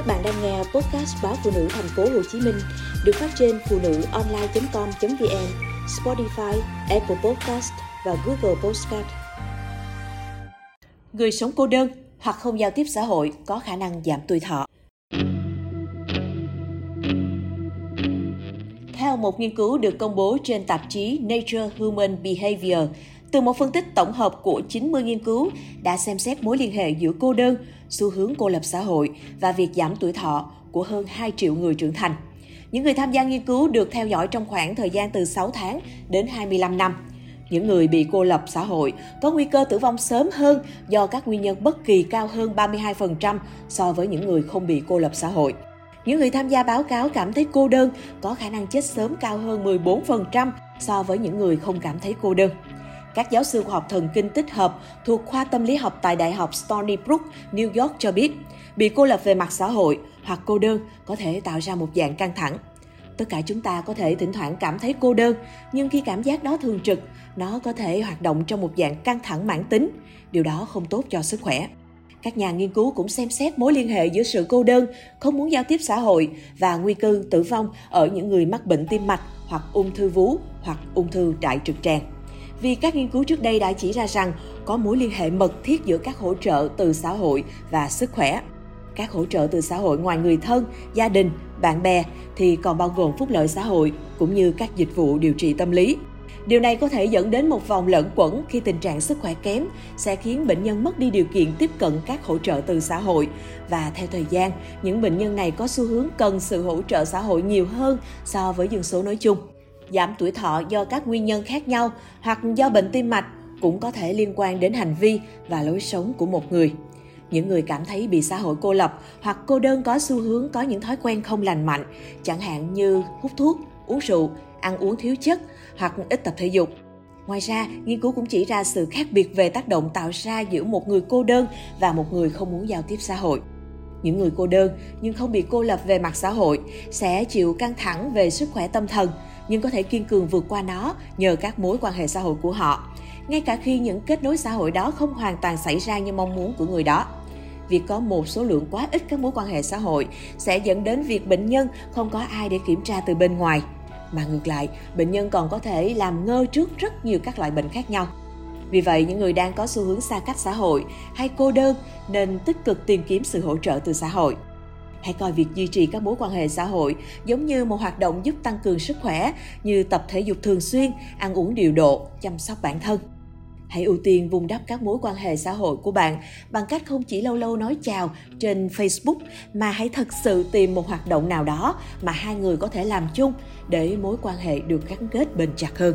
Các bạn đang nghe podcast báo phụ nữ thành phố Hồ Chí Minh được phát trên phụ nữ online.com.vn, Spotify, Apple Podcast và Google Podcast. Người sống cô đơn hoặc không giao tiếp xã hội có khả năng giảm tuổi thọ. Theo một nghiên cứu được công bố trên tạp chí Nature Human Behavior, từ một phân tích tổng hợp của 90 nghiên cứu đã xem xét mối liên hệ giữa cô đơn, xu hướng cô lập xã hội và việc giảm tuổi thọ của hơn 2 triệu người trưởng thành. Những người tham gia nghiên cứu được theo dõi trong khoảng thời gian từ 6 tháng đến 25 năm. Những người bị cô lập xã hội có nguy cơ tử vong sớm hơn do các nguyên nhân bất kỳ cao hơn 32% so với những người không bị cô lập xã hội. Những người tham gia báo cáo cảm thấy cô đơn có khả năng chết sớm cao hơn 14% so với những người không cảm thấy cô đơn. Các giáo sư khoa học thần kinh tích hợp thuộc khoa tâm lý học tại Đại học Stony Brook, New York cho biết, bị cô lập về mặt xã hội hoặc cô đơn có thể tạo ra một dạng căng thẳng. Tất cả chúng ta có thể thỉnh thoảng cảm thấy cô đơn, nhưng khi cảm giác đó thường trực, nó có thể hoạt động trong một dạng căng thẳng mãn tính. Điều đó không tốt cho sức khỏe. Các nhà nghiên cứu cũng xem xét mối liên hệ giữa sự cô đơn, không muốn giao tiếp xã hội và nguy cơ tử vong ở những người mắc bệnh tim mạch hoặc ung thư vú hoặc ung thư đại trực tràng vì các nghiên cứu trước đây đã chỉ ra rằng có mối liên hệ mật thiết giữa các hỗ trợ từ xã hội và sức khỏe. Các hỗ trợ từ xã hội ngoài người thân, gia đình, bạn bè thì còn bao gồm phúc lợi xã hội cũng như các dịch vụ điều trị tâm lý. Điều này có thể dẫn đến một vòng lẫn quẩn khi tình trạng sức khỏe kém sẽ khiến bệnh nhân mất đi điều kiện tiếp cận các hỗ trợ từ xã hội và theo thời gian, những bệnh nhân này có xu hướng cần sự hỗ trợ xã hội nhiều hơn so với dân số nói chung giảm tuổi thọ do các nguyên nhân khác nhau hoặc do bệnh tim mạch cũng có thể liên quan đến hành vi và lối sống của một người. Những người cảm thấy bị xã hội cô lập hoặc cô đơn có xu hướng có những thói quen không lành mạnh, chẳng hạn như hút thuốc, uống rượu, ăn uống thiếu chất hoặc ít tập thể dục. Ngoài ra, nghiên cứu cũng chỉ ra sự khác biệt về tác động tạo ra giữa một người cô đơn và một người không muốn giao tiếp xã hội. Những người cô đơn nhưng không bị cô lập về mặt xã hội sẽ chịu căng thẳng về sức khỏe tâm thần, nhưng có thể kiên cường vượt qua nó nhờ các mối quan hệ xã hội của họ, ngay cả khi những kết nối xã hội đó không hoàn toàn xảy ra như mong muốn của người đó. Việc có một số lượng quá ít các mối quan hệ xã hội sẽ dẫn đến việc bệnh nhân không có ai để kiểm tra từ bên ngoài. Mà ngược lại, bệnh nhân còn có thể làm ngơ trước rất nhiều các loại bệnh khác nhau. Vì vậy, những người đang có xu hướng xa cách xã hội hay cô đơn nên tích cực tìm kiếm sự hỗ trợ từ xã hội. Hãy coi việc duy trì các mối quan hệ xã hội giống như một hoạt động giúp tăng cường sức khỏe như tập thể dục thường xuyên, ăn uống điều độ, chăm sóc bản thân. Hãy ưu tiên vun đắp các mối quan hệ xã hội của bạn bằng cách không chỉ lâu lâu nói chào trên Facebook mà hãy thật sự tìm một hoạt động nào đó mà hai người có thể làm chung để mối quan hệ được gắn kết bền chặt hơn.